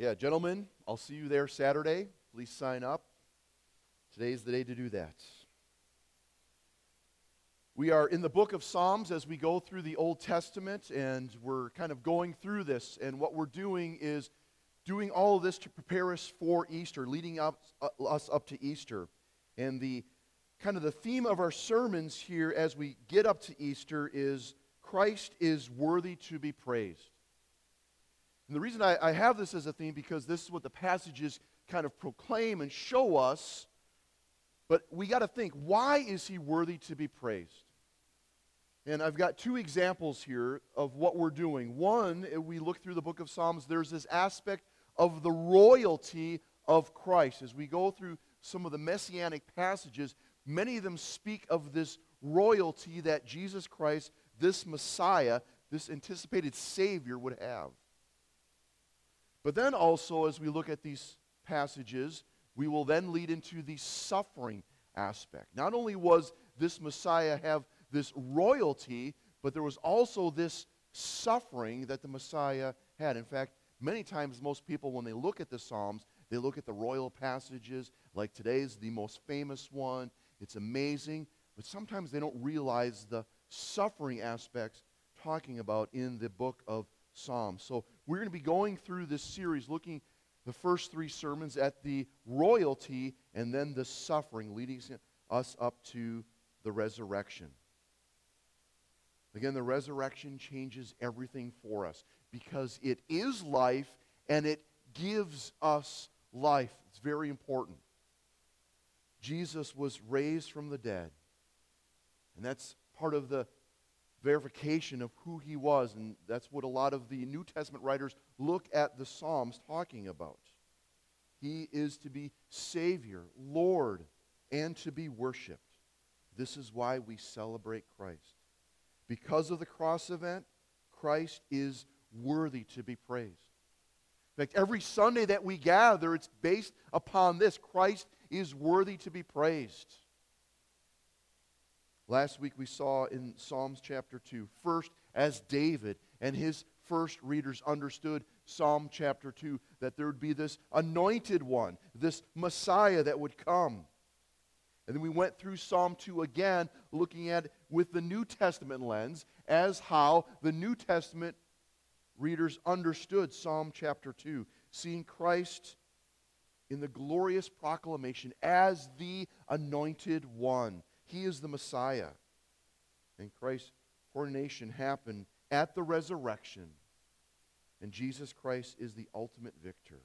Yeah, gentlemen, I'll see you there Saturday. Please sign up. Today's the day to do that. We are in the book of Psalms as we go through the Old Testament, and we're kind of going through this. And what we're doing is doing all of this to prepare us for Easter, leading up, uh, us up to Easter. And the kind of the theme of our sermons here as we get up to Easter is Christ is worthy to be praised. And the reason I, I have this as a theme because this is what the passages kind of proclaim and show us. But we got to think why is he worthy to be praised? And I've got two examples here of what we're doing. One, eh, we look through the book of Psalms, there's this aspect of the royalty of Christ. As we go through some of the messianic passages, many of them speak of this royalty that Jesus Christ, this Messiah, this anticipated Savior would have. But then also, as we look at these passages, we will then lead into the suffering aspect. Not only was this Messiah have this royalty, but there was also this suffering that the Messiah had. In fact, many times most people, when they look at the Psalms, they look at the royal passages, like today's the most famous one. It's amazing, but sometimes they don't realize the suffering aspects talking about in the book of Psalms. So we're going to be going through this series looking the first three sermons at the royalty and then the suffering, leading us up to the resurrection. Again, the resurrection changes everything for us because it is life and it gives us life. It's very important. Jesus was raised from the dead. And that's part of the verification of who he was. And that's what a lot of the New Testament writers look at the Psalms talking about. He is to be Savior, Lord, and to be worshiped. This is why we celebrate Christ. Because of the cross event, Christ is worthy to be praised. In fact, every Sunday that we gather, it's based upon this Christ is worthy to be praised. Last week we saw in Psalms chapter 2, first as David and his first readers understood Psalm chapter 2, that there would be this anointed one, this Messiah that would come. And then we went through Psalm 2 again, looking at with the New Testament lens as how the New Testament readers understood Psalm chapter 2, seeing Christ in the glorious proclamation as the anointed one he is the Messiah. And Christ's coronation happened at the resurrection. And Jesus Christ is the ultimate victor.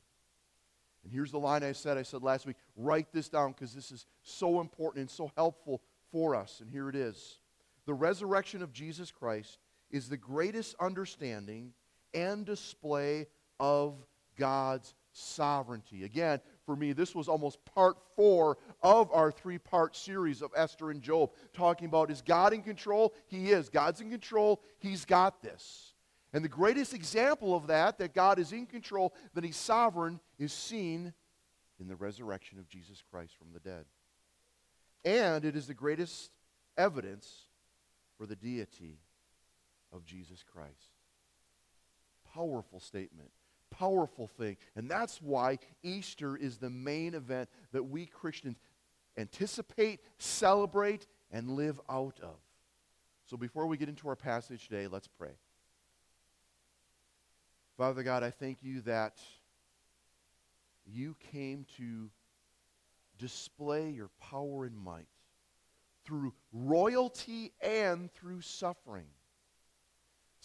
And here's the line I said, I said last week write this down because this is so important and so helpful for us. And here it is The resurrection of Jesus Christ is the greatest understanding and display of God's sovereignty. Again, for me, this was almost part four of our three part series of Esther and Job, talking about is God in control? He is. God's in control. He's got this. And the greatest example of that, that God is in control, that He's sovereign, is seen in the resurrection of Jesus Christ from the dead. And it is the greatest evidence for the deity of Jesus Christ. Powerful statement powerful thing. And that's why Easter is the main event that we Christians anticipate, celebrate, and live out of. So before we get into our passage today, let's pray. Father God, I thank you that you came to display your power and might through royalty and through suffering.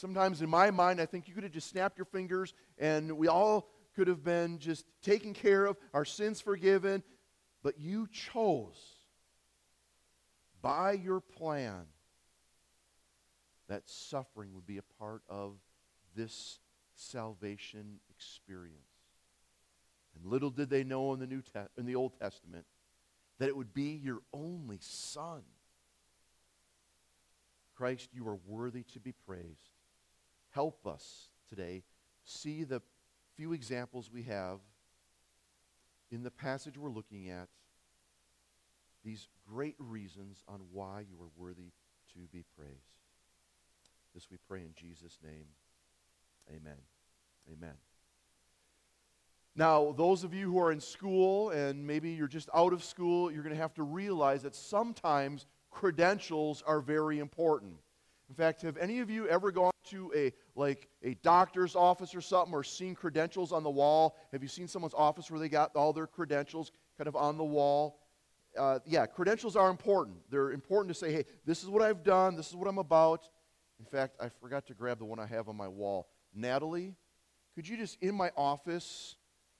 Sometimes in my mind, I think you could have just snapped your fingers and we all could have been just taken care of, our sins forgiven. But you chose by your plan that suffering would be a part of this salvation experience. And little did they know in the New Te- in the Old Testament that it would be your only son. Christ, you are worthy to be praised. Help us today see the few examples we have in the passage we're looking at, these great reasons on why you are worthy to be praised. This we pray in Jesus' name. Amen. Amen. Now, those of you who are in school and maybe you're just out of school, you're going to have to realize that sometimes credentials are very important. In fact, have any of you ever gone to a like a doctor's office or something or seen credentials on the wall? Have you seen someone's office where they got all their credentials kind of on the wall? Uh, yeah, credentials are important. They're important to say, hey, this is what I've done, this is what I'm about. In fact, I forgot to grab the one I have on my wall. Natalie, could you just in my office,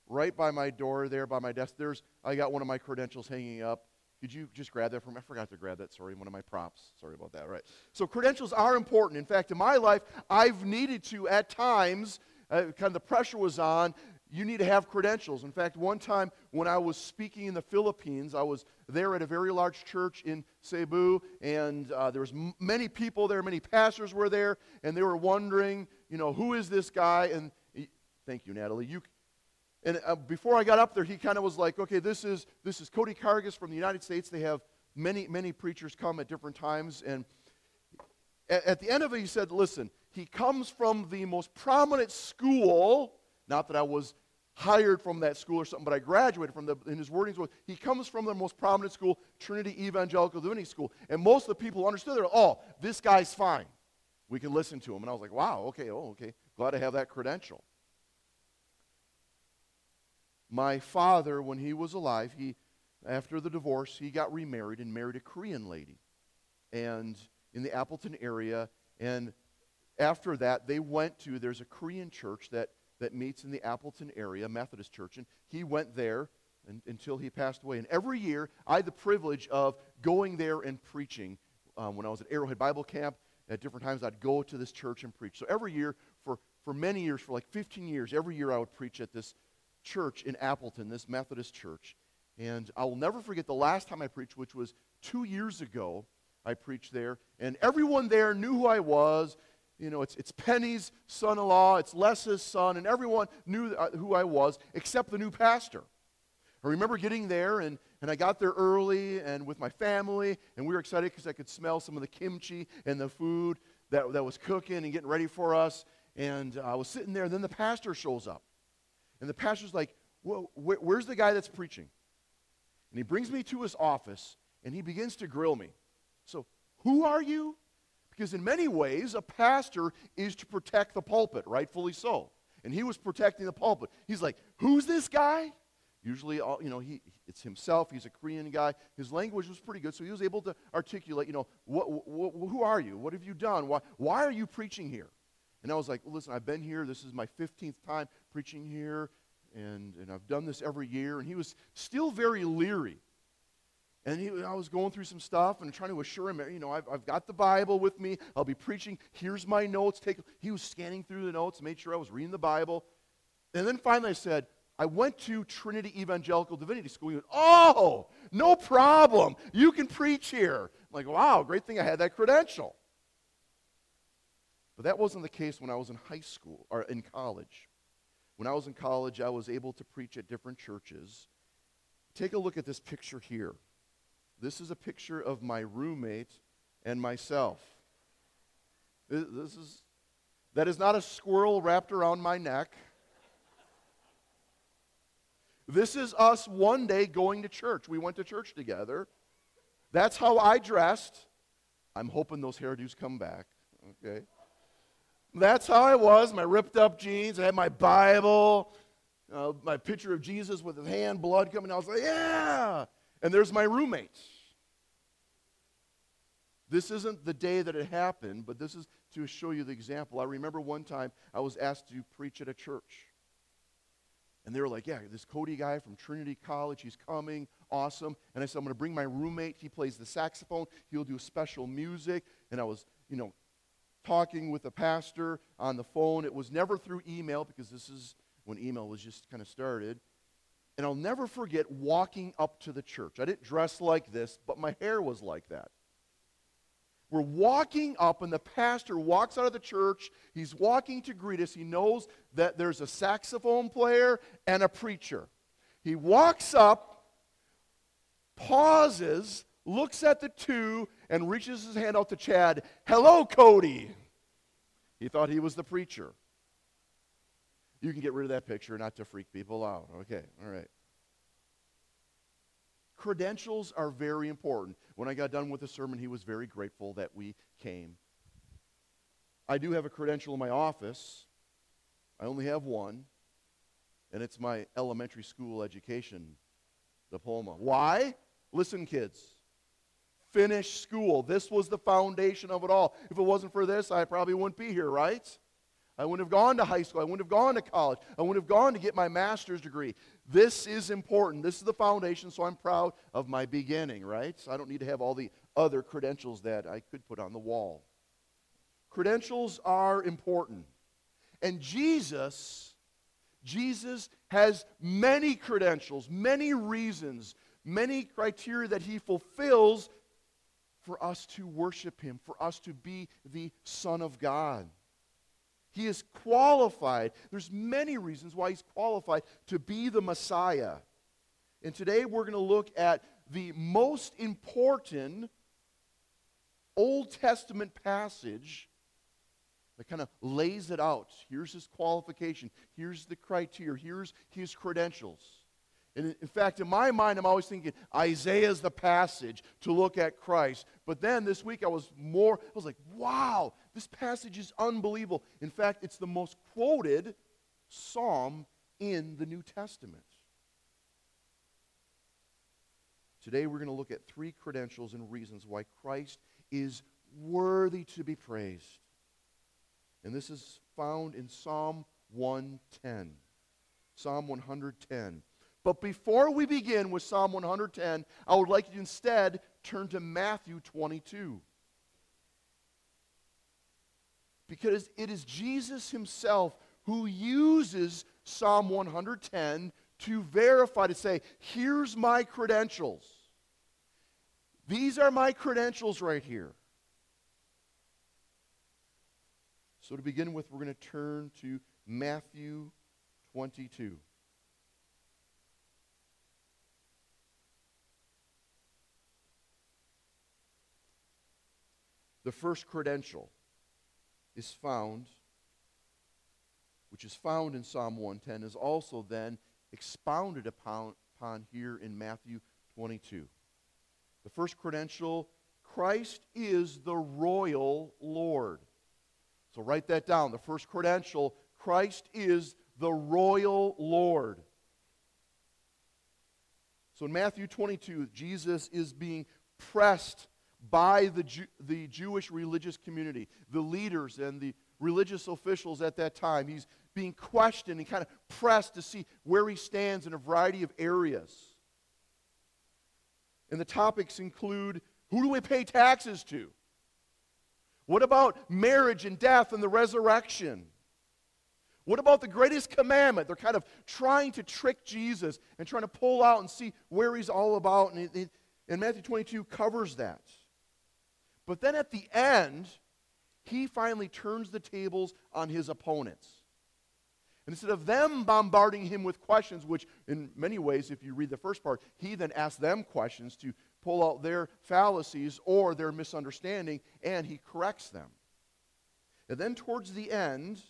right by my door there, by my desk, there's I got one of my credentials hanging up. Could you just grab that from? I forgot to grab that. Sorry, one of my props. Sorry about that. Right. So credentials are important. In fact, in my life, I've needed to at times. Uh, kind of the pressure was on. You need to have credentials. In fact, one time when I was speaking in the Philippines, I was there at a very large church in Cebu, and uh, there was m- many people there, many pastors were there, and they were wondering, you know, who is this guy? And thank you, Natalie. You, and uh, before I got up there, he kind of was like, okay, this is, this is Cody Cargus from the United States. They have many, many preachers come at different times. And at, at the end of it, he said, listen, he comes from the most prominent school. Not that I was hired from that school or something, but I graduated from the, in his wordings was, he comes from the most prominent school, Trinity Evangelical Divinity School. And most of the people understood, they're, oh, this guy's fine. We can listen to him. And I was like, wow, okay, oh, okay. Glad to have that credential my father, when he was alive, he, after the divorce, he got remarried and married a Korean lady. And in the Appleton area. And after that, they went to, there's a Korean church that, that meets in the Appleton area, Methodist church. And he went there and, until he passed away. And every year, I had the privilege of going there and preaching. Um, when I was at Arrowhead Bible Camp, at different times, I'd go to this church and preach. So every year, for, for many years, for like 15 years, every year I would preach at this church in Appleton, this Methodist church. And I will never forget the last time I preached, which was two years ago. I preached there, and everyone there knew who I was. You know, it's, it's Penny's son in law, it's Les's son, and everyone knew uh, who I was except the new pastor. I remember getting there, and, and I got there early and with my family, and we were excited because I could smell some of the kimchi and the food that, that was cooking and getting ready for us. And uh, I was sitting there, and then the pastor shows up. And the pastor's like, well, wh- where's the guy that's preaching? And he brings me to his office and he begins to grill me. So, who are you? Because in many ways, a pastor is to protect the pulpit, rightfully so. And he was protecting the pulpit. He's like, who's this guy? Usually, all, you know, he, it's himself. He's a Korean guy. His language was pretty good, so he was able to articulate, you know, what, what, who are you? What have you done? Why, why are you preaching here? And I was like, listen, I've been here. This is my 15th time preaching here, and, and I've done this every year. And he was still very leery. And he, I was going through some stuff and trying to assure him, you know, I've, I've got the Bible with me. I'll be preaching. Here's my notes. Take, he was scanning through the notes, made sure I was reading the Bible. And then finally I said, I went to Trinity Evangelical Divinity School. He went, Oh, no problem. You can preach here. I'm like, wow, great thing I had that credential. But that wasn't the case when I was in high school or in college. When I was in college, I was able to preach at different churches. Take a look at this picture here. This is a picture of my roommate and myself. This is that is not a squirrel wrapped around my neck. This is us one day going to church. We went to church together. That's how I dressed. I'm hoping those hairdos come back. Okay. That's how I was. My ripped up jeans. I had my Bible, uh, my picture of Jesus with his hand, blood coming out. I was like, yeah. And there's my roommate. This isn't the day that it happened, but this is to show you the example. I remember one time I was asked to preach at a church. And they were like, yeah, this Cody guy from Trinity College, he's coming, awesome. And I said, I'm going to bring my roommate. He plays the saxophone. He'll do special music. And I was, you know, talking with a pastor on the phone. It was never through email because this is when email was just kind of started. And I'll never forget walking up to the church. I didn't dress like this, but my hair was like that. We're walking up, and the pastor walks out of the church. He's walking to greet us. He knows that there's a saxophone player and a preacher. He walks up, pauses, looks at the two, and reaches his hand out to Chad. Hello, Cody. He thought he was the preacher. You can get rid of that picture not to freak people out. Okay, all right. Credentials are very important. When I got done with the sermon, he was very grateful that we came. I do have a credential in my office. I only have one, and it's my elementary school education diploma. Why? Listen, kids. Finish school. This was the foundation of it all. If it wasn't for this, I probably wouldn't be here, right? I wouldn't have gone to high school. I wouldn't have gone to college. I wouldn't have gone to get my master's degree. This is important. This is the foundation, so I'm proud of my beginning, right? So I don't need to have all the other credentials that I could put on the wall. Credentials are important. And Jesus, Jesus has many credentials, many reasons, many criteria that he fulfills for us to worship him, for us to be the Son of God. He is qualified. There's many reasons why he's qualified to be the Messiah. And today we're going to look at the most important Old Testament passage that kind of lays it out. Here's his qualification. Here's the criteria. Here's his credentials. And in fact, in my mind, I'm always thinking Isaiah is the passage to look at Christ. But then this week I was more, I was like, wow, this passage is unbelievable. In fact, it's the most quoted psalm in the New Testament. Today we're going to look at three credentials and reasons why Christ is worthy to be praised. And this is found in Psalm 110. Psalm 110. But before we begin with Psalm 110, I would like you to instead turn to Matthew 22. Because it is Jesus himself who uses Psalm 110 to verify, to say, here's my credentials. These are my credentials right here. So, to begin with, we're going to turn to Matthew 22. The first credential is found, which is found in Psalm 110, is also then expounded upon, upon here in Matthew 22. The first credential Christ is the royal Lord. So write that down. The first credential Christ is the royal Lord. So in Matthew 22, Jesus is being pressed by the, Jew, the Jewish religious community, the leaders and the religious officials at that time. He's being questioned and kind of pressed to see where he stands in a variety of areas. And the topics include who do we pay taxes to? What about marriage and death and the resurrection? What about the greatest commandment? They're kind of trying to trick Jesus and trying to pull out and see where he's all about. And, it, and Matthew 22 covers that. But then at the end, he finally turns the tables on his opponents. And instead of them bombarding him with questions, which in many ways, if you read the first part, he then asks them questions to pull out their fallacies or their misunderstanding, and he corrects them. And then towards the end,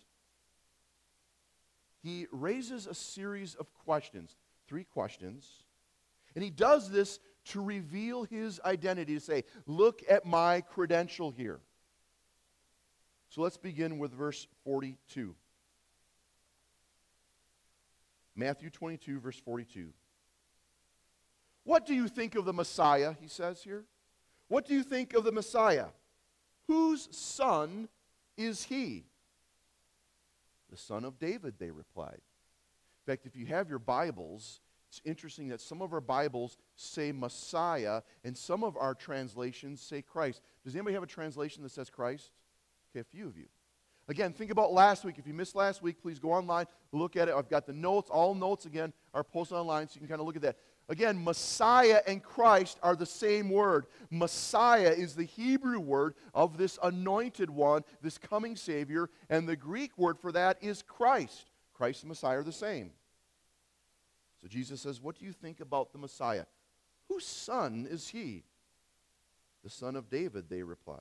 he raises a series of questions, three questions. And he does this to reveal his identity, to say, Look at my credential here. So let's begin with verse 42. Matthew 22, verse 42. What do you think of the Messiah? He says here. What do you think of the Messiah? Whose son is he? The son of David, they replied. In fact, if you have your Bibles, it's interesting that some of our Bibles say Messiah and some of our translations say Christ. Does anybody have a translation that says Christ? Okay, a few of you. Again, think about last week. If you missed last week, please go online, look at it. I've got the notes. All notes, again, are posted online, so you can kind of look at that. Again, Messiah and Christ are the same word. Messiah is the Hebrew word of this anointed one, this coming Savior, and the Greek word for that is Christ. Christ and Messiah are the same. So Jesus says, What do you think about the Messiah? Whose son is he? The son of David, they reply.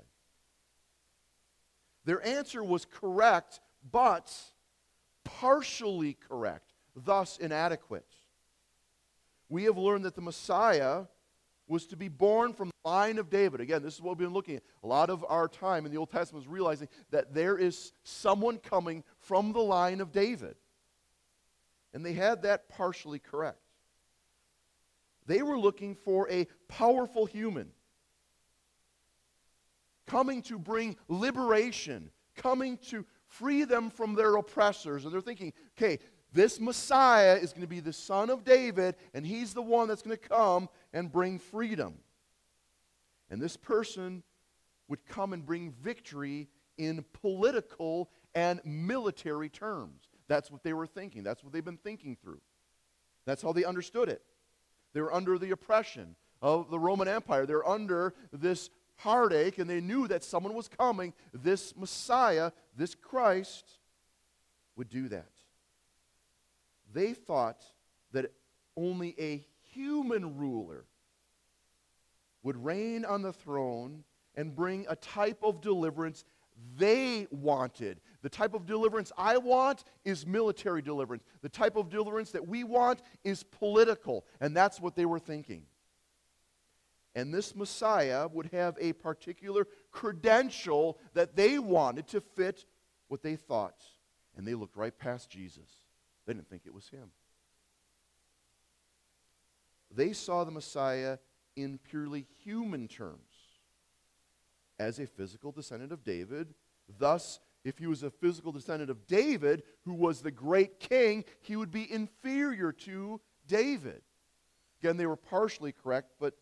Their answer was correct, but partially correct, thus inadequate. We have learned that the Messiah was to be born from the line of David. Again, this is what we've been looking at. A lot of our time in the Old Testament is realizing that there is someone coming from the line of David. And they had that partially correct. They were looking for a powerful human coming to bring liberation, coming to free them from their oppressors. And they're thinking, okay, this Messiah is going to be the son of David, and he's the one that's going to come and bring freedom. And this person would come and bring victory in political and military terms. That's what they were thinking. That's what they've been thinking through. That's how they understood it. They were under the oppression of the Roman Empire. They're under this heartache, and they knew that someone was coming. This Messiah, this Christ, would do that they thought that only a human ruler would reign on the throne and bring a type of deliverance they wanted. The type of deliverance I want is military deliverance. The type of deliverance that we want is political. And that's what they were thinking. And this Messiah would have a particular credential that they wanted to fit what they thought. And they looked right past Jesus. They didn't think it was him. They saw the Messiah in purely human terms as a physical descendant of David. Thus, if he was a physical descendant of David, who was the great king, he would be inferior to David. Again, they were partially correct, but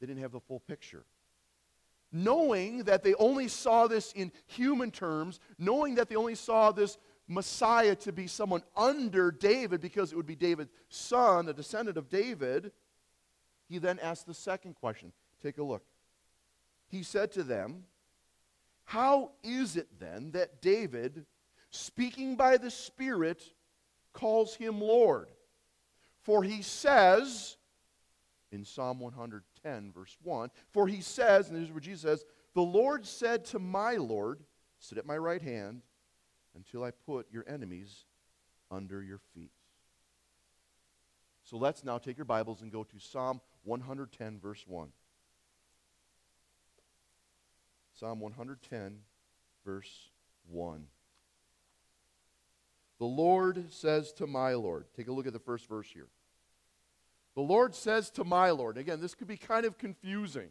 they didn't have the full picture. Knowing that they only saw this in human terms, knowing that they only saw this Messiah to be someone under David because it would be David's son, a descendant of David, he then asked the second question. Take a look. He said to them, How is it then that David, speaking by the Spirit, calls him Lord? For he says, in Psalm 110, verse 1, for he says, and this is where Jesus says, The Lord said to my Lord, Sit at my right hand until I put your enemies under your feet. So let's now take your Bibles and go to Psalm 110, verse 1. Psalm 110, verse 1. The Lord says to my Lord, take a look at the first verse here. The Lord says to my Lord. Again, this could be kind of confusing.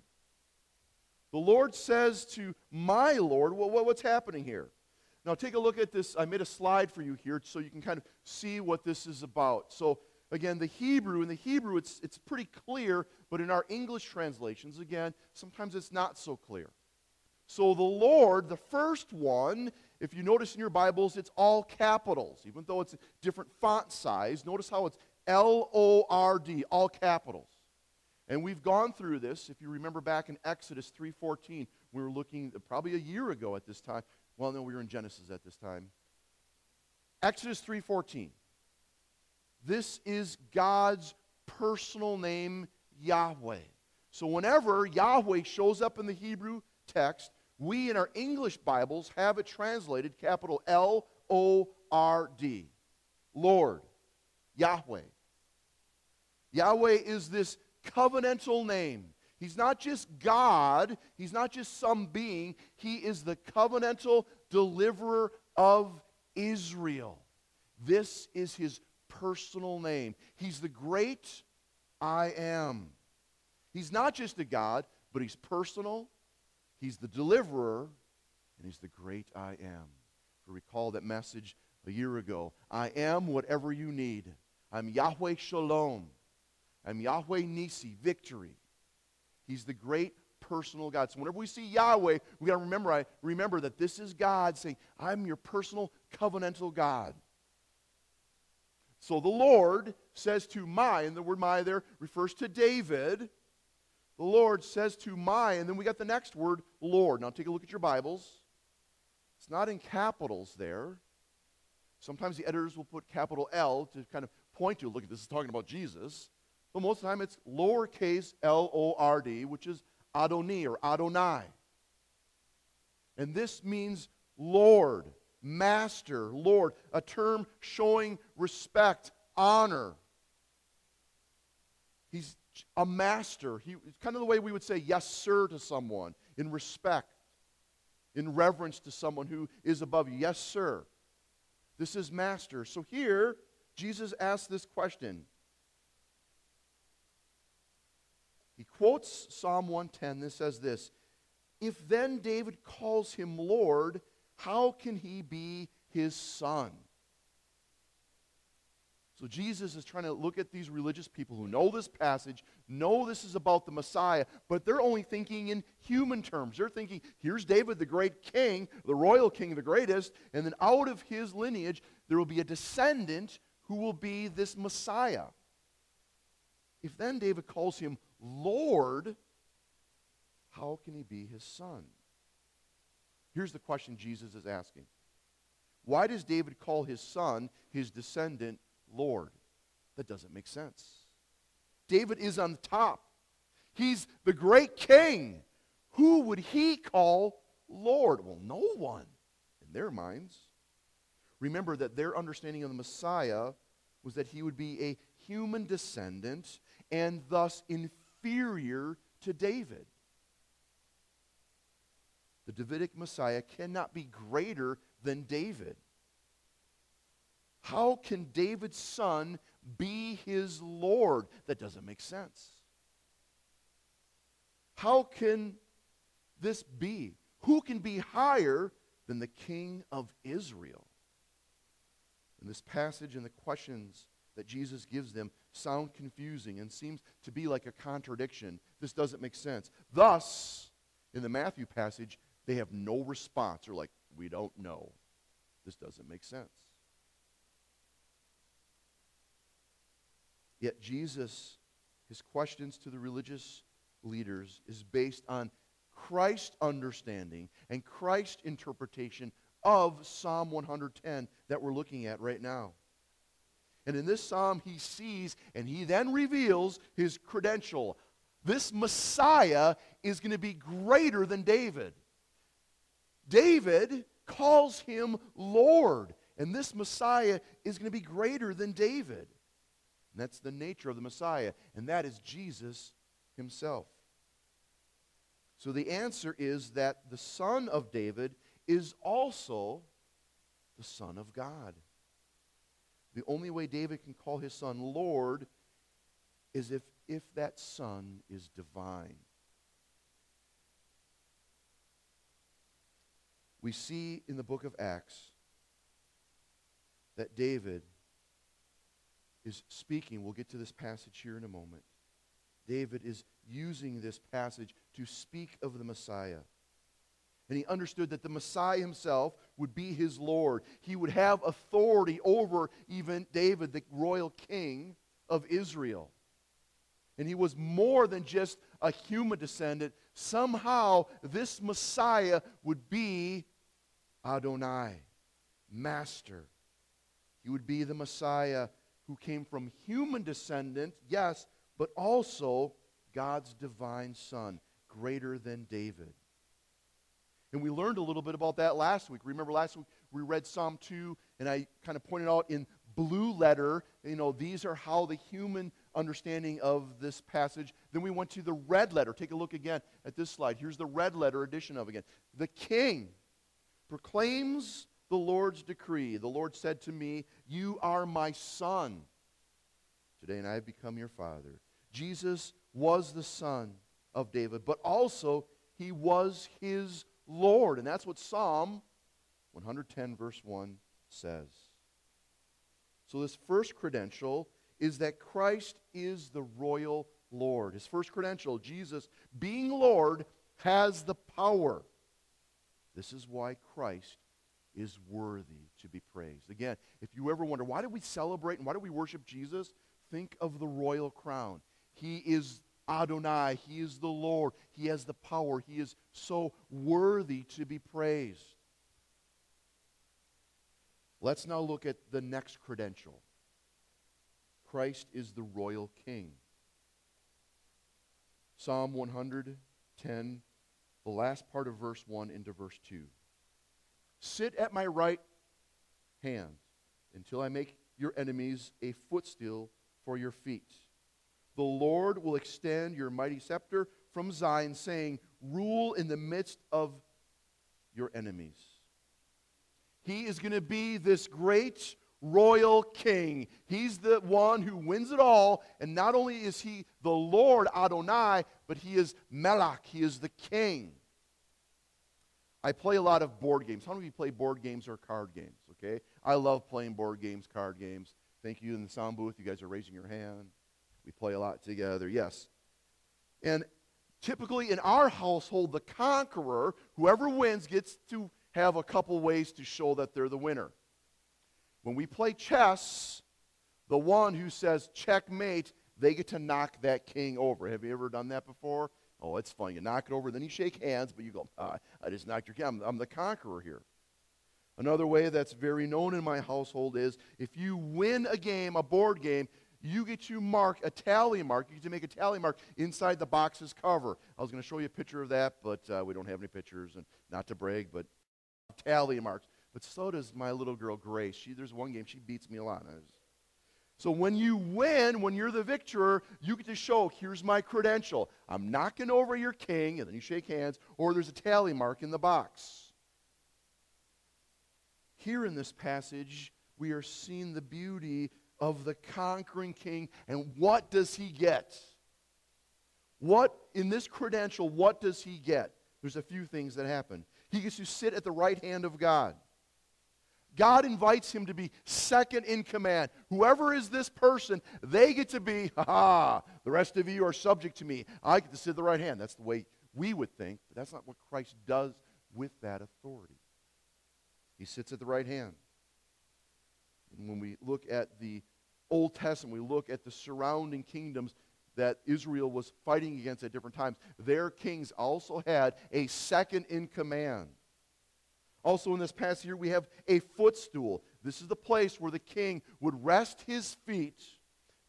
The Lord says to my Lord, well, what's happening here? Now, take a look at this. I made a slide for you here so you can kind of see what this is about. So, again, the Hebrew, in the Hebrew, it's, it's pretty clear, but in our English translations, again, sometimes it's not so clear. So, the Lord, the first one, if you notice in your Bibles, it's all capitals, even though it's a different font size. Notice how it's L O R D, all capitals. And we've gone through this. If you remember back in Exodus 3:14, we were looking probably a year ago at this time. Well, no, we were in Genesis at this time. Exodus 3:14. This is God's personal name, Yahweh. So whenever Yahweh shows up in the Hebrew text, we in our English Bibles have it translated capital L O R D. Lord, Yahweh. Yahweh is this covenantal name. He's not just God, He's not just some being, He is the covenantal deliverer of Israel. This is His personal name. He's the great I am. He's not just a God, but He's personal, He's the deliverer, and He's the great I am. If you recall that message a year ago I am whatever you need. I'm Yahweh Shalom. I'm Yahweh Nissi, victory. He's the great personal God. So whenever we see Yahweh, we got to remember, I remember that this is God saying, I'm your personal covenantal God. So the Lord says to my, and the word my there refers to David. The Lord says to my, and then we got the next word, Lord. Now take a look at your Bibles. It's not in capitals there. Sometimes the editors will put capital L to kind of point to, look, at this is talking about Jesus. But most of the time it's lowercase L O R D, which is Adoni or Adonai. And this means Lord, master, Lord, a term showing respect, honor. He's a master. He, kind of the way we would say yes, sir, to someone in respect, in reverence to someone who is above you. Yes, sir. This is master. So here, Jesus asks this question. He quotes Psalm 110 that says this If then David calls him Lord, how can he be his son? So Jesus is trying to look at these religious people who know this passage, know this is about the Messiah, but they're only thinking in human terms. They're thinking, here's David, the great king, the royal king, the greatest, and then out of his lineage, there will be a descendant who will be this Messiah. If then David calls him Lord, how can he be his son? Here's the question Jesus is asking Why does David call his son, his descendant, Lord. That doesn't make sense. David is on the top. He's the great king. Who would he call Lord? Well, no one in their minds. Remember that their understanding of the Messiah was that he would be a human descendant and thus inferior to David. The Davidic Messiah cannot be greater than David. How can David's son be his Lord? That doesn't make sense. How can this be? Who can be higher than the king of Israel? And this passage and the questions that Jesus gives them sound confusing and seems to be like a contradiction. This doesn't make sense. Thus, in the Matthew passage, they have no response. They're like, we don't know. This doesn't make sense. Yet Jesus, his questions to the religious leaders is based on Christ's understanding and Christ's interpretation of Psalm 110 that we're looking at right now. And in this psalm, he sees and he then reveals his credential. This Messiah is going to be greater than David. David calls him Lord, and this Messiah is going to be greater than David. And that's the nature of the Messiah, and that is Jesus himself. So the answer is that the son of David is also the son of God. The only way David can call his son Lord is if, if that son is divine. We see in the book of Acts that David is speaking. We'll get to this passage here in a moment. David is using this passage to speak of the Messiah. And he understood that the Messiah himself would be his Lord. He would have authority over even David, the royal king of Israel. And he was more than just a human descendant. Somehow, this Messiah would be Adonai, Master. He would be the Messiah who came from human descendant, yes, but also God's divine Son, greater than David. And we learned a little bit about that last week. Remember last week we read Psalm 2, and I kind of pointed out in blue letter, you know, these are how the human understanding of this passage. Then we went to the red letter. Take a look again at this slide. Here's the red letter edition of again. The king proclaims the Lord's decree. The Lord said to me, You are my son. Today, and I have become your father. Jesus was the son of David, but also he was his Lord. And that's what Psalm 110, verse 1 says. So, this first credential is that Christ is the royal Lord. His first credential, Jesus being Lord, has the power. This is why Christ is worthy to be praised. Again, if you ever wonder, why do we celebrate and why do we worship Jesus? Think of the royal crown. He is Adonai. He is the Lord. He has the power. He is so worthy to be praised. Let's now look at the next credential Christ is the royal king. Psalm 110, the last part of verse 1 into verse 2. Sit at my right hand until I make your enemies a footstool for your feet. The Lord will extend your mighty scepter from Zion, saying, Rule in the midst of your enemies. He is going to be this great royal king. He's the one who wins it all. And not only is he the Lord Adonai, but he is Melech, He is the king. I play a lot of board games. How many of you play board games or card games? Okay? I love playing board games, card games. Thank you in the sound booth. You guys are raising your hand. We play a lot together. Yes. And typically in our household, the conqueror, whoever wins, gets to have a couple ways to show that they're the winner. When we play chess, the one who says checkmate, they get to knock that king over. Have you ever done that before? Oh, it's fun. You knock it over, then you shake hands, but you go, ah, I just knocked your king. I'm, I'm the conqueror here. Another way that's very known in my household is if you win a game, a board game, you get to mark a tally mark. You get to make a tally mark inside the box's cover. I was going to show you a picture of that, but uh, we don't have any pictures, and not to brag, but tally marks. But so does my little girl Grace. She, there's one game she beats me a lot. So when you win, when you're the victor, you get to show, here's my credential. I'm knocking over your king, and then you shake hands, or there's a tally mark in the box. Here in this passage, we are seeing the beauty of the conquering king, and what does he get? What, in this credential, what does he get? There's a few things that happen. He gets to sit at the right hand of God. God invites him to be second in command. Whoever is this person, they get to be, ha the rest of you are subject to me. I get to sit at the right hand. That's the way we would think, but that's not what Christ does with that authority. He sits at the right hand. And when we look at the Old Testament, we look at the surrounding kingdoms that Israel was fighting against at different times. Their kings also had a second in command. Also, in this past year, we have a footstool. This is the place where the king would rest his feet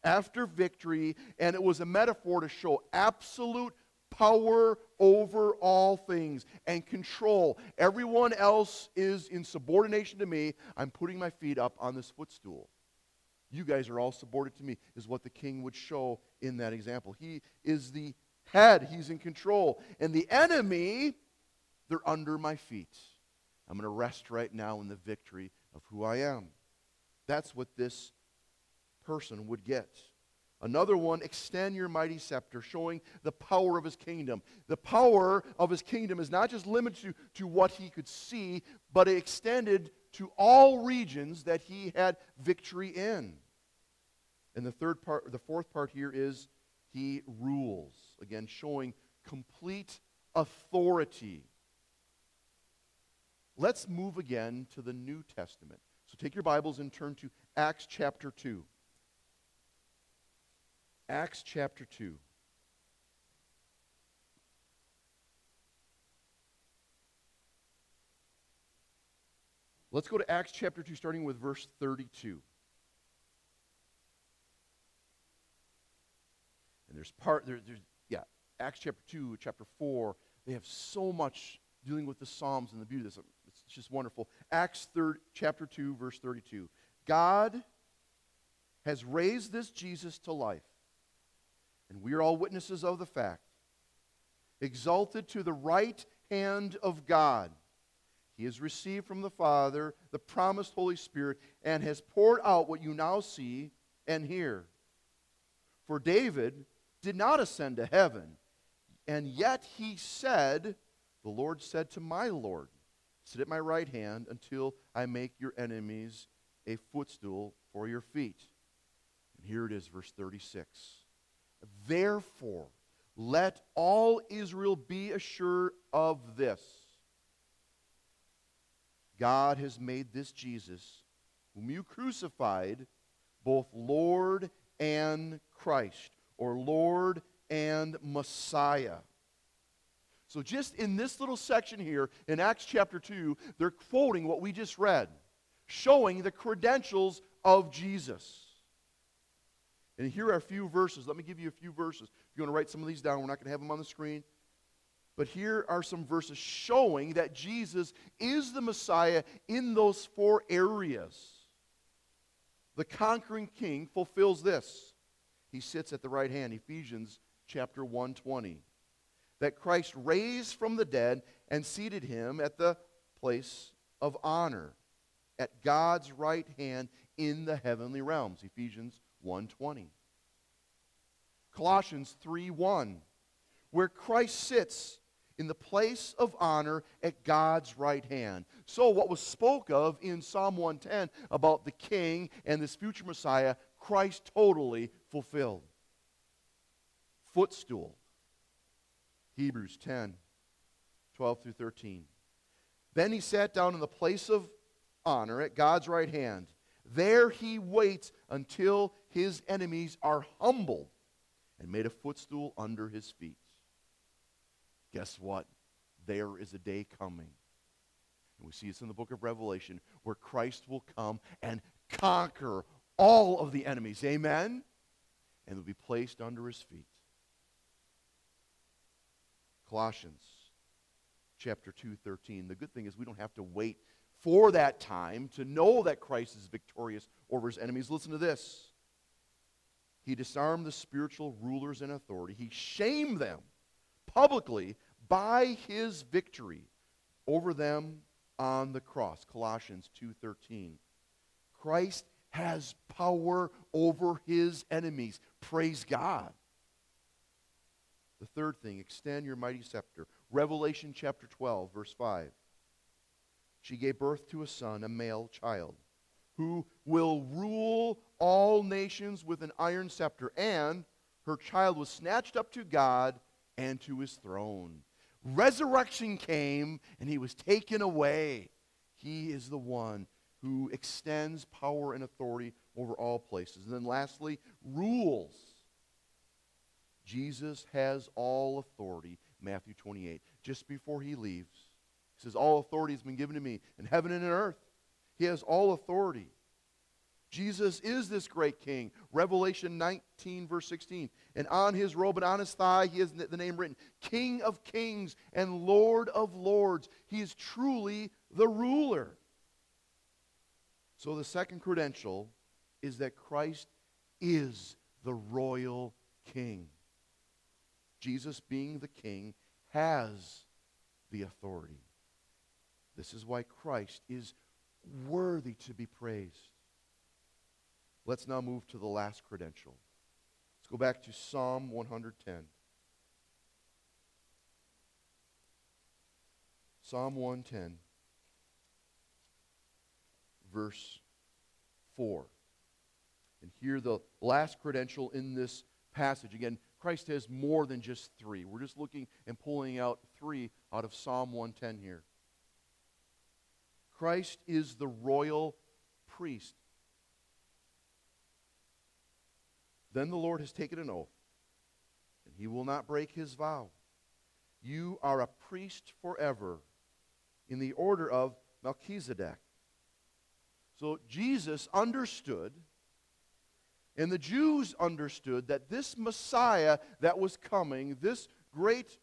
after victory, and it was a metaphor to show absolute power over all things and control. Everyone else is in subordination to me. I'm putting my feet up on this footstool. You guys are all subordinate to me, is what the king would show in that example. He is the head, he's in control. And the enemy, they're under my feet. I'm going to rest right now in the victory of who I am. That's what this person would get. Another one, extend your mighty scepter, showing the power of his kingdom. The power of his kingdom is not just limited to, to what he could see, but it extended to all regions that he had victory in. And the third part, the fourth part here is he rules. Again, showing complete authority. Let's move again to the New Testament. So take your Bibles and turn to Acts chapter 2. Acts chapter 2. Let's go to Acts chapter 2, starting with verse 32. And there's part, there, there's, yeah, Acts chapter 2, chapter 4. They have so much dealing with the Psalms and the beauty of this. It's just wonderful. Acts third, chapter 2, verse 32. God has raised this Jesus to life and we are all witnesses of the fact, exalted to the right hand of God. He has received from the Father the promised Holy Spirit and has poured out what you now see and hear. For David did not ascend to heaven, and yet he said, The Lord said to my Lord, Sit at my right hand until I make your enemies a footstool for your feet. And here it is, verse 36. Therefore, let all Israel be assured of this God has made this Jesus, whom you crucified, both Lord and Christ, or Lord and Messiah. So, just in this little section here in Acts chapter 2, they're quoting what we just read, showing the credentials of Jesus. And here are a few verses. Let me give you a few verses. If you want to write some of these down, we're not going to have them on the screen. But here are some verses showing that Jesus is the Messiah in those four areas. The conquering king fulfills this. He sits at the right hand, Ephesians chapter 120. That Christ raised from the dead and seated him at the place of honor at God's right hand in the heavenly realms, Ephesians 1:20. Colossians 3:1, where Christ sits in the place of honor at God's right hand. So, what was spoke of in Psalm 110 about the king and this future Messiah, Christ totally fulfilled. Footstool. Hebrews 10 12 through 13. Then he sat down in the place of honor at God's right hand. There he waits until his enemies are humbled and made a footstool under his feet. Guess what? There is a day coming. And we see this in the book of Revelation where Christ will come and conquer all of the enemies. Amen? And will be placed under his feet. Colossians chapter 2 13. The good thing is we don't have to wait for that time to know that Christ is victorious over his enemies. Listen to this. He disarmed the spiritual rulers and authority. He shamed them publicly by his victory over them on the cross. Colossians 2:13. Christ has power over his enemies. Praise God. The third thing, extend your mighty scepter. Revelation chapter 12 verse 5 she gave birth to a son, a male child, who will rule all nations with an iron scepter. And her child was snatched up to God and to his throne. Resurrection came, and he was taken away. He is the one who extends power and authority over all places. And then lastly, rules. Jesus has all authority, Matthew 28. Just before he leaves, he says, All authority has been given to me in heaven and in earth. He has all authority. Jesus is this great king. Revelation 19, verse 16. And on his robe and on his thigh, he has the name written King of kings and Lord of lords. He is truly the ruler. So the second credential is that Christ is the royal king. Jesus, being the king, has the authority. This is why Christ is worthy to be praised. Let's now move to the last credential. Let's go back to Psalm 110. Psalm 110, verse 4. And here, the last credential in this passage. Again, Christ has more than just three. We're just looking and pulling out three out of Psalm 110 here. Christ is the royal priest. Then the Lord has taken an oath, and he will not break his vow. You are a priest forever in the order of Melchizedek. So Jesus understood, and the Jews understood, that this Messiah that was coming, this great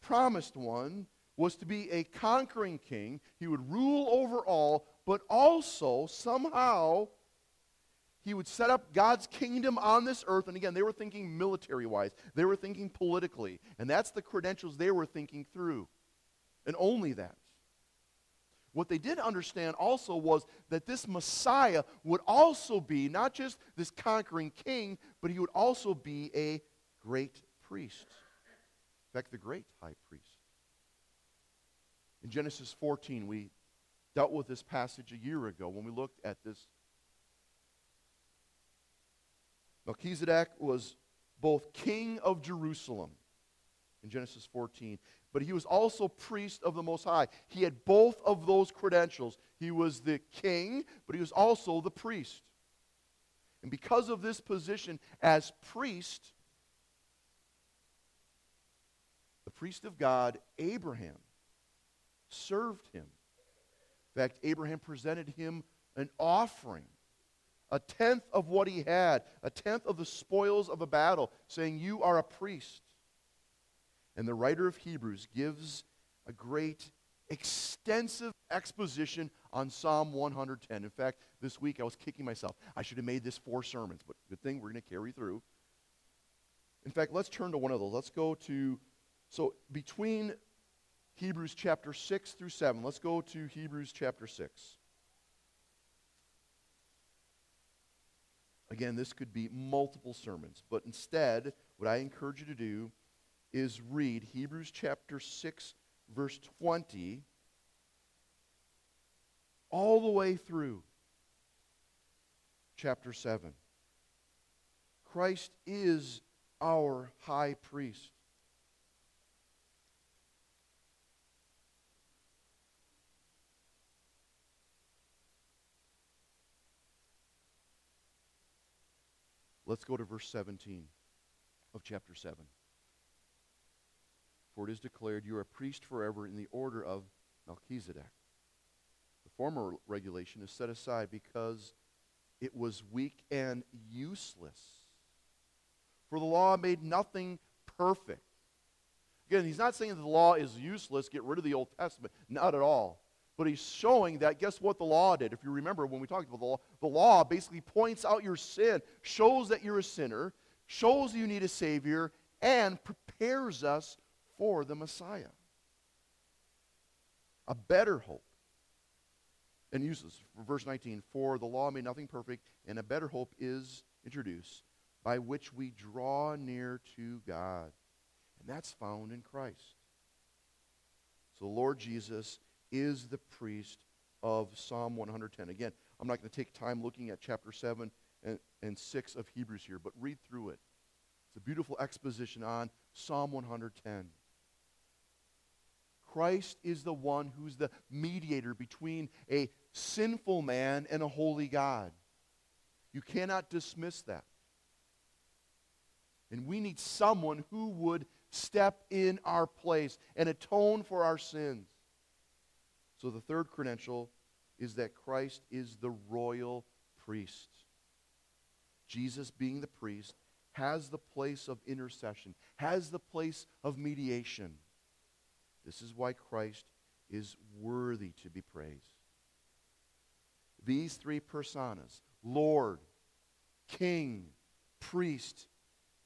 promised one, was to be a conquering king. He would rule over all, but also somehow he would set up God's kingdom on this earth. And again, they were thinking military wise, they were thinking politically. And that's the credentials they were thinking through. And only that. What they did understand also was that this Messiah would also be not just this conquering king, but he would also be a great priest. In fact, the great high priest. In Genesis 14, we dealt with this passage a year ago when we looked at this. Melchizedek was both king of Jerusalem in Genesis 14, but he was also priest of the Most High. He had both of those credentials. He was the king, but he was also the priest. And because of this position as priest, the priest of God, Abraham, served him. In fact, Abraham presented him an offering, a tenth of what he had, a tenth of the spoils of a battle, saying, You are a priest. And the writer of Hebrews gives a great, extensive exposition on Psalm 110. In fact, this week I was kicking myself. I should have made this four sermons, but good thing we're going to carry through. In fact, let's turn to one of those. Let's go to, so between Hebrews chapter 6 through 7, let's go to Hebrews chapter 6. Again, this could be multiple sermons, but instead, what I encourage you to do is read Hebrews chapter 6, verse 20, all the way through chapter 7. Christ is our high priest. Let's go to verse 17 of chapter 7. For it is declared, You are a priest forever in the order of Melchizedek. The former regulation is set aside because it was weak and useless. For the law made nothing perfect. Again, he's not saying that the law is useless, get rid of the Old Testament. Not at all. But he's showing that, guess what the law did? If you remember when we talked about the law, the law basically points out your sin, shows that you're a sinner, shows you need a Savior, and prepares us for the Messiah. A better hope. And uses verse 19, for the law made nothing perfect, and a better hope is introduced, by which we draw near to God. And that's found in Christ. So the Lord Jesus is the priest of Psalm 110. Again, I'm not going to take time looking at chapter 7 and, and 6 of Hebrews here, but read through it. It's a beautiful exposition on Psalm 110. Christ is the one who's the mediator between a sinful man and a holy God. You cannot dismiss that. And we need someone who would step in our place and atone for our sins. So the third credential is that Christ is the royal priest. Jesus, being the priest, has the place of intercession, has the place of mediation. This is why Christ is worthy to be praised. These three personas, Lord, King, Priest,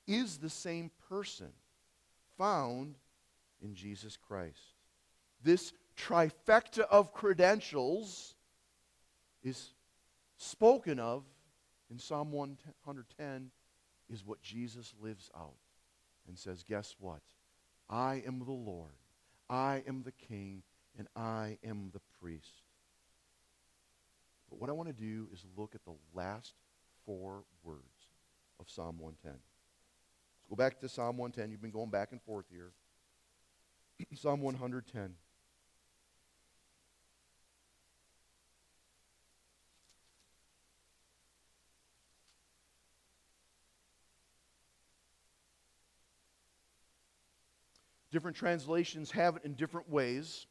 is the same person found in Jesus Christ. This trifecta of credentials is spoken of in Psalm 110 is what Jesus lives out and says, Guess what? I am the Lord. I am the king and I am the priest. But what I want to do is look at the last four words of Psalm 110. Let's go back to Psalm 110. You've been going back and forth here. Psalm 110. Different translations have it in different ways.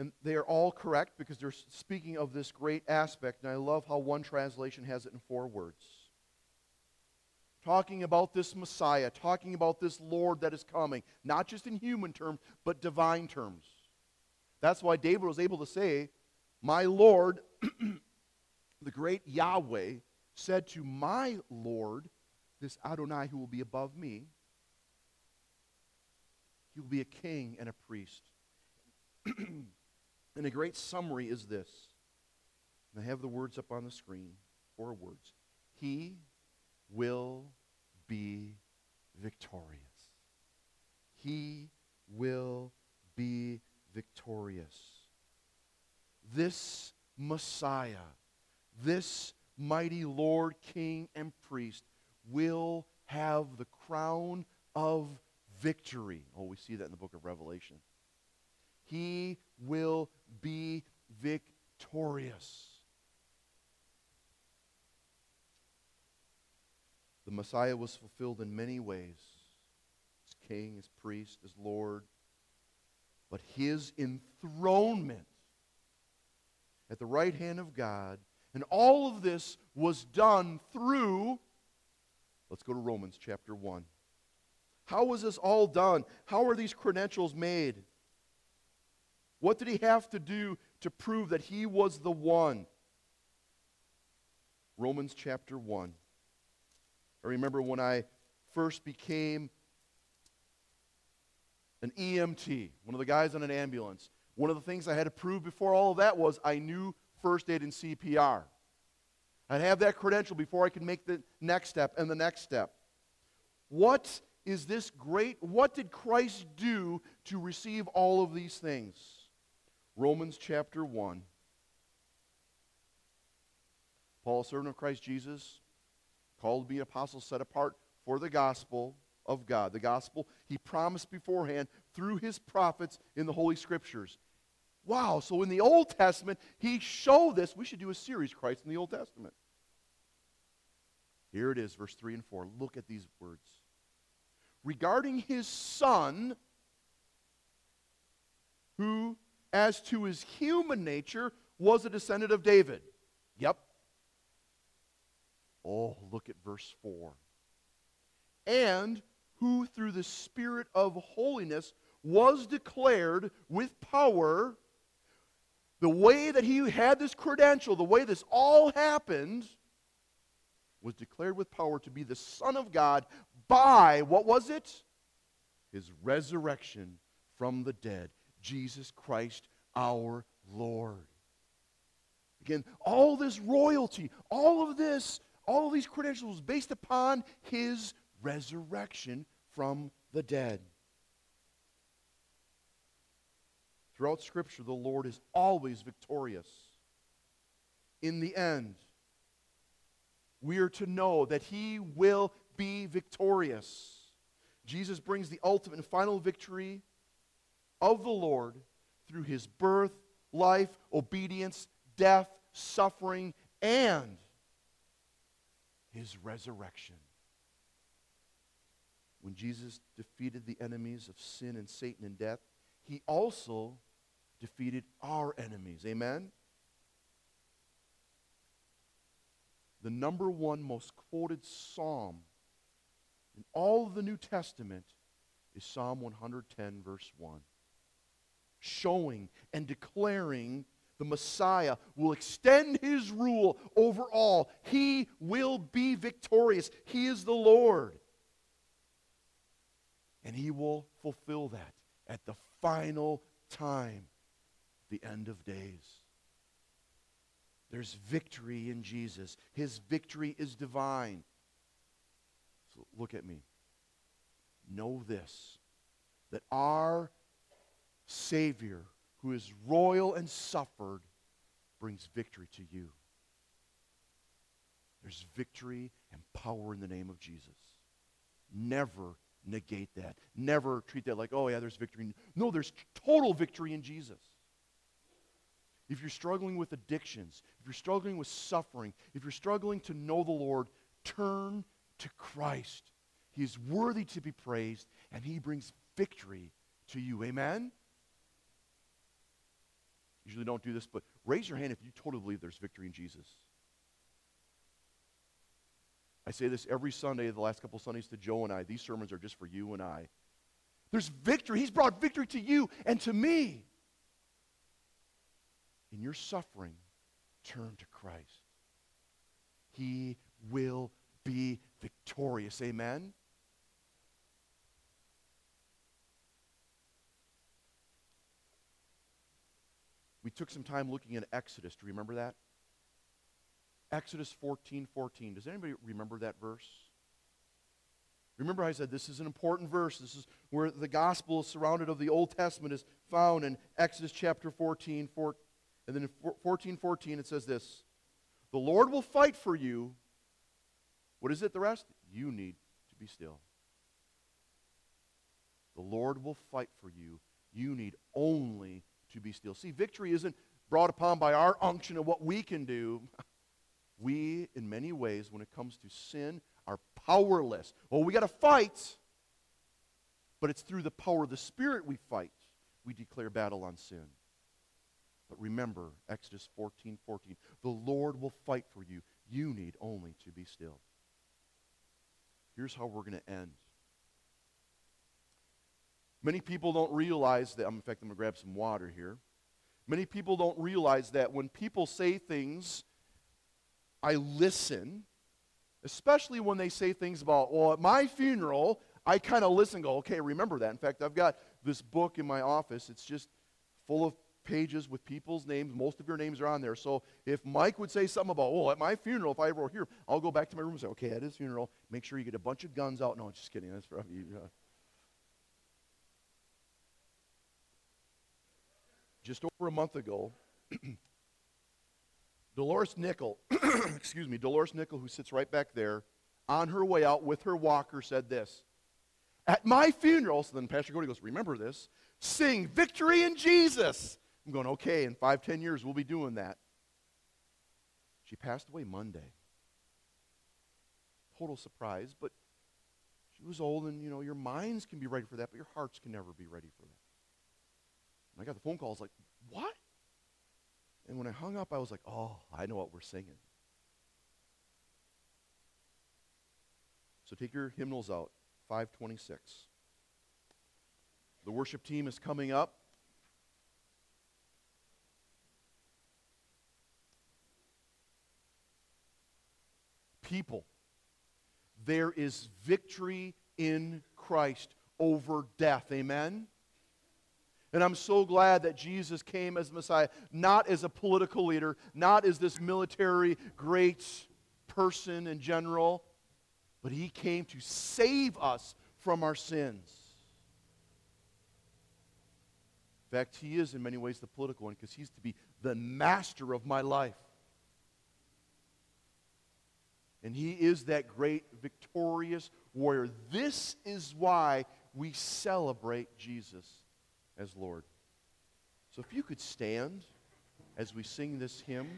And they are all correct because they're speaking of this great aspect. And I love how one translation has it in four words. Talking about this Messiah, talking about this Lord that is coming, not just in human terms, but divine terms. That's why David was able to say, My Lord, the great Yahweh, said to my Lord, this Adonai who will be above me, will be a king and a priest. and a great summary is this. And I have the words up on the screen. Four words. He will be victorious. He will be victorious. This Messiah, this mighty Lord, King, and Priest will have the crown of victory. Oh, we see that in the book of Revelation. He will be victorious. The Messiah was fulfilled in many ways as king, as priest, as Lord. But his enthronement at the right hand of God, and all of this was done through, let's go to Romans chapter 1. How was this all done? How are these credentials made? What did he have to do to prove that he was the one? Romans chapter 1. I remember when I first became an EMT, one of the guys on an ambulance. One of the things I had to prove before all of that was I knew first aid and CPR. I'd have that credential before I could make the next step and the next step. What is this great? What did Christ do to receive all of these things? Romans chapter 1. Paul, servant of Christ Jesus, called to be an apostle, set apart for the gospel of God. The gospel he promised beforehand through his prophets in the Holy Scriptures. Wow, so in the Old Testament, he showed this. We should do a series, Christ in the Old Testament. Here it is, verse 3 and 4. Look at these words. Regarding his son, who, as to his human nature, was a descendant of David. Yep. Oh, look at verse 4. And who, through the Spirit of holiness, was declared with power. The way that he had this credential, the way this all happened, was declared with power to be the Son of God by, what was it? His resurrection from the dead, Jesus Christ our Lord. Again, all this royalty, all of this, all of these credentials based upon his resurrection from the dead. Throughout Scripture, the Lord is always victorious. In the end, we are to know that He will be victorious. Jesus brings the ultimate and final victory of the Lord through His birth, life, obedience, death, suffering, and His resurrection. When Jesus defeated the enemies of sin and Satan and death, He also defeated our enemies. Amen? The number one most quoted psalm in all of the New Testament is Psalm 110, verse 1. Showing and declaring the Messiah will extend his rule over all. He will be victorious. He is the Lord. And he will fulfill that at the final time the end of days. There's victory in Jesus. His victory is divine. So look at me. Know this that our Savior, who is royal and suffered, brings victory to you. There's victory and power in the name of Jesus. Never negate that. Never treat that like, oh, yeah, there's victory. No, there's total victory in Jesus if you're struggling with addictions, if you're struggling with suffering, if you're struggling to know the Lord, turn to Christ. He is worthy to be praised, and He brings victory to you. Amen? Usually don't do this, but raise your hand if you totally believe there's victory in Jesus. I say this every Sunday, the last couple Sundays to Joe and I. These sermons are just for you and I. There's victory. He's brought victory to you and to me in your suffering, turn to Christ. He will be victorious. Amen? We took some time looking at Exodus. Do you remember that? Exodus 14 14. Does anybody remember that verse? Remember, I said this is an important verse. This is where the gospel is surrounded of the Old Testament is found in Exodus chapter 14, 14 and then in 14 14, it says this The Lord will fight for you. What is it, the rest? You need to be still. The Lord will fight for you. You need only to be still. See, victory isn't brought upon by our unction of what we can do. We, in many ways, when it comes to sin, are powerless. Well, we got to fight, but it's through the power of the Spirit we fight. We declare battle on sin. But remember, Exodus 14 14. The Lord will fight for you. You need only to be still. Here's how we're going to end. Many people don't realize that. In fact, I'm going to grab some water here. Many people don't realize that when people say things, I listen, especially when they say things about, well, at my funeral, I kind of listen go, okay, remember that. In fact, I've got this book in my office. It's just full of pages with people's names. Most of your names are on there. So if Mike would say something about, oh, at my funeral, if I ever were here, I'll go back to my room and say, okay, at his funeral, make sure you get a bunch of guns out. No, I'm just kidding. That's for you. Uh, just over a month ago, Dolores Nickel, excuse me, Dolores Nickel, who sits right back there, on her way out with her walker, said this At my funeral, so then Pastor Cody goes, Remember this, sing victory in Jesus. I'm going, okay, in five, ten years, we'll be doing that. She passed away Monday. Total surprise, but she was old, and you know, your minds can be ready for that, but your hearts can never be ready for that. And I got the phone call. I was like, what? And when I hung up, I was like, oh, I know what we're singing. So take your hymnals out, 526. The worship team is coming up. People, there is victory in Christ over death. Amen? And I'm so glad that Jesus came as Messiah, not as a political leader, not as this military great person and general, but he came to save us from our sins. In fact, he is in many ways the political one because he's to be the master of my life. And he is that great victorious warrior. This is why we celebrate Jesus as Lord. So if you could stand as we sing this hymn.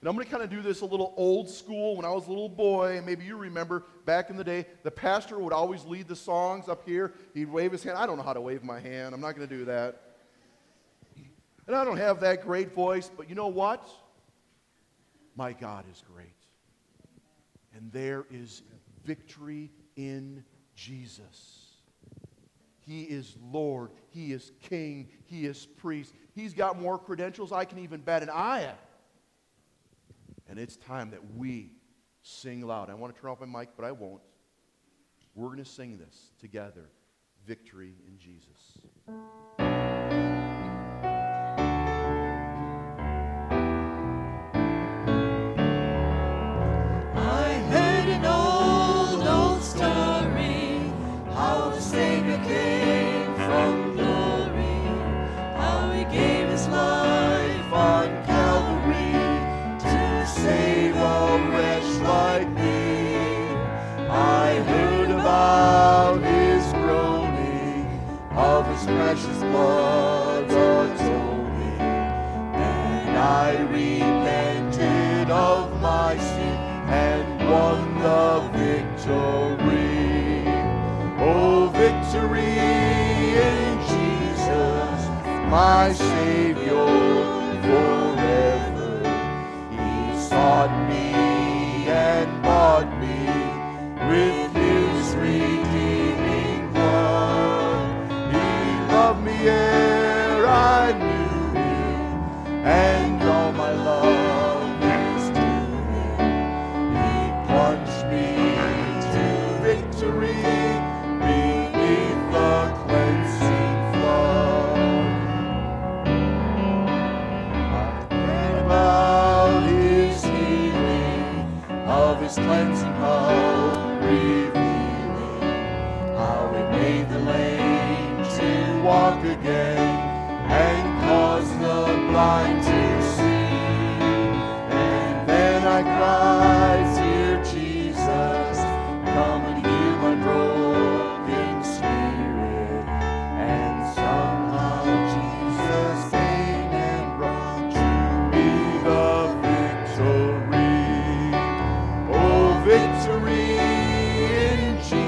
And I'm going to kind of do this a little old school. When I was a little boy, maybe you remember back in the day, the pastor would always lead the songs up here. He'd wave his hand. I don't know how to wave my hand. I'm not going to do that. And I don't have that great voice, but you know what? My God is great. And there is victory in Jesus. He is Lord. He is King. He is priest. He's got more credentials I can even bat an eye at. And it's time that we sing loud. I want to turn off my mic, but I won't. We're going to sing this together Victory in Jesus. My Savior in Jesus,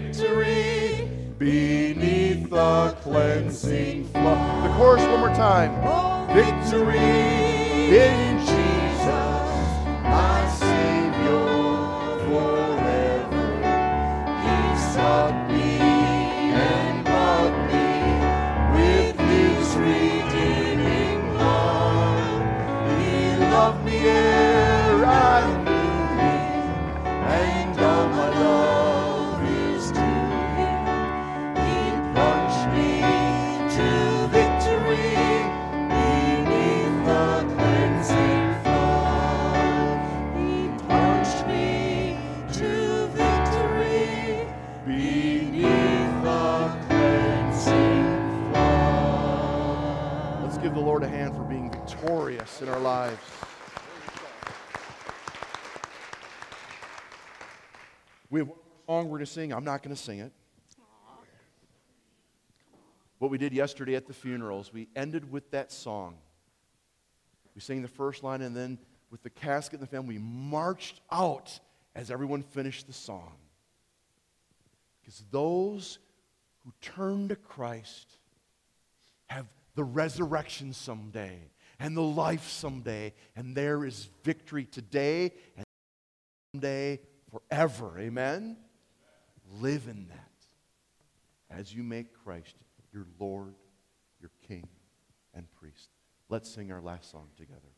victory beneath the cleansing flood. The chorus one more time. Oh, victory in Jesus, victorious in our lives. We have one song we're to sing. I'm not going to sing it. What we did yesterday at the funerals, we ended with that song. We sang the first line, and then with the casket and the family, we marched out as everyone finished the song. Because those who turn to Christ have the resurrection someday and the life someday, and there is victory today and someday forever. Amen? Live in that as you make Christ your Lord, your King, and priest. Let's sing our last song together.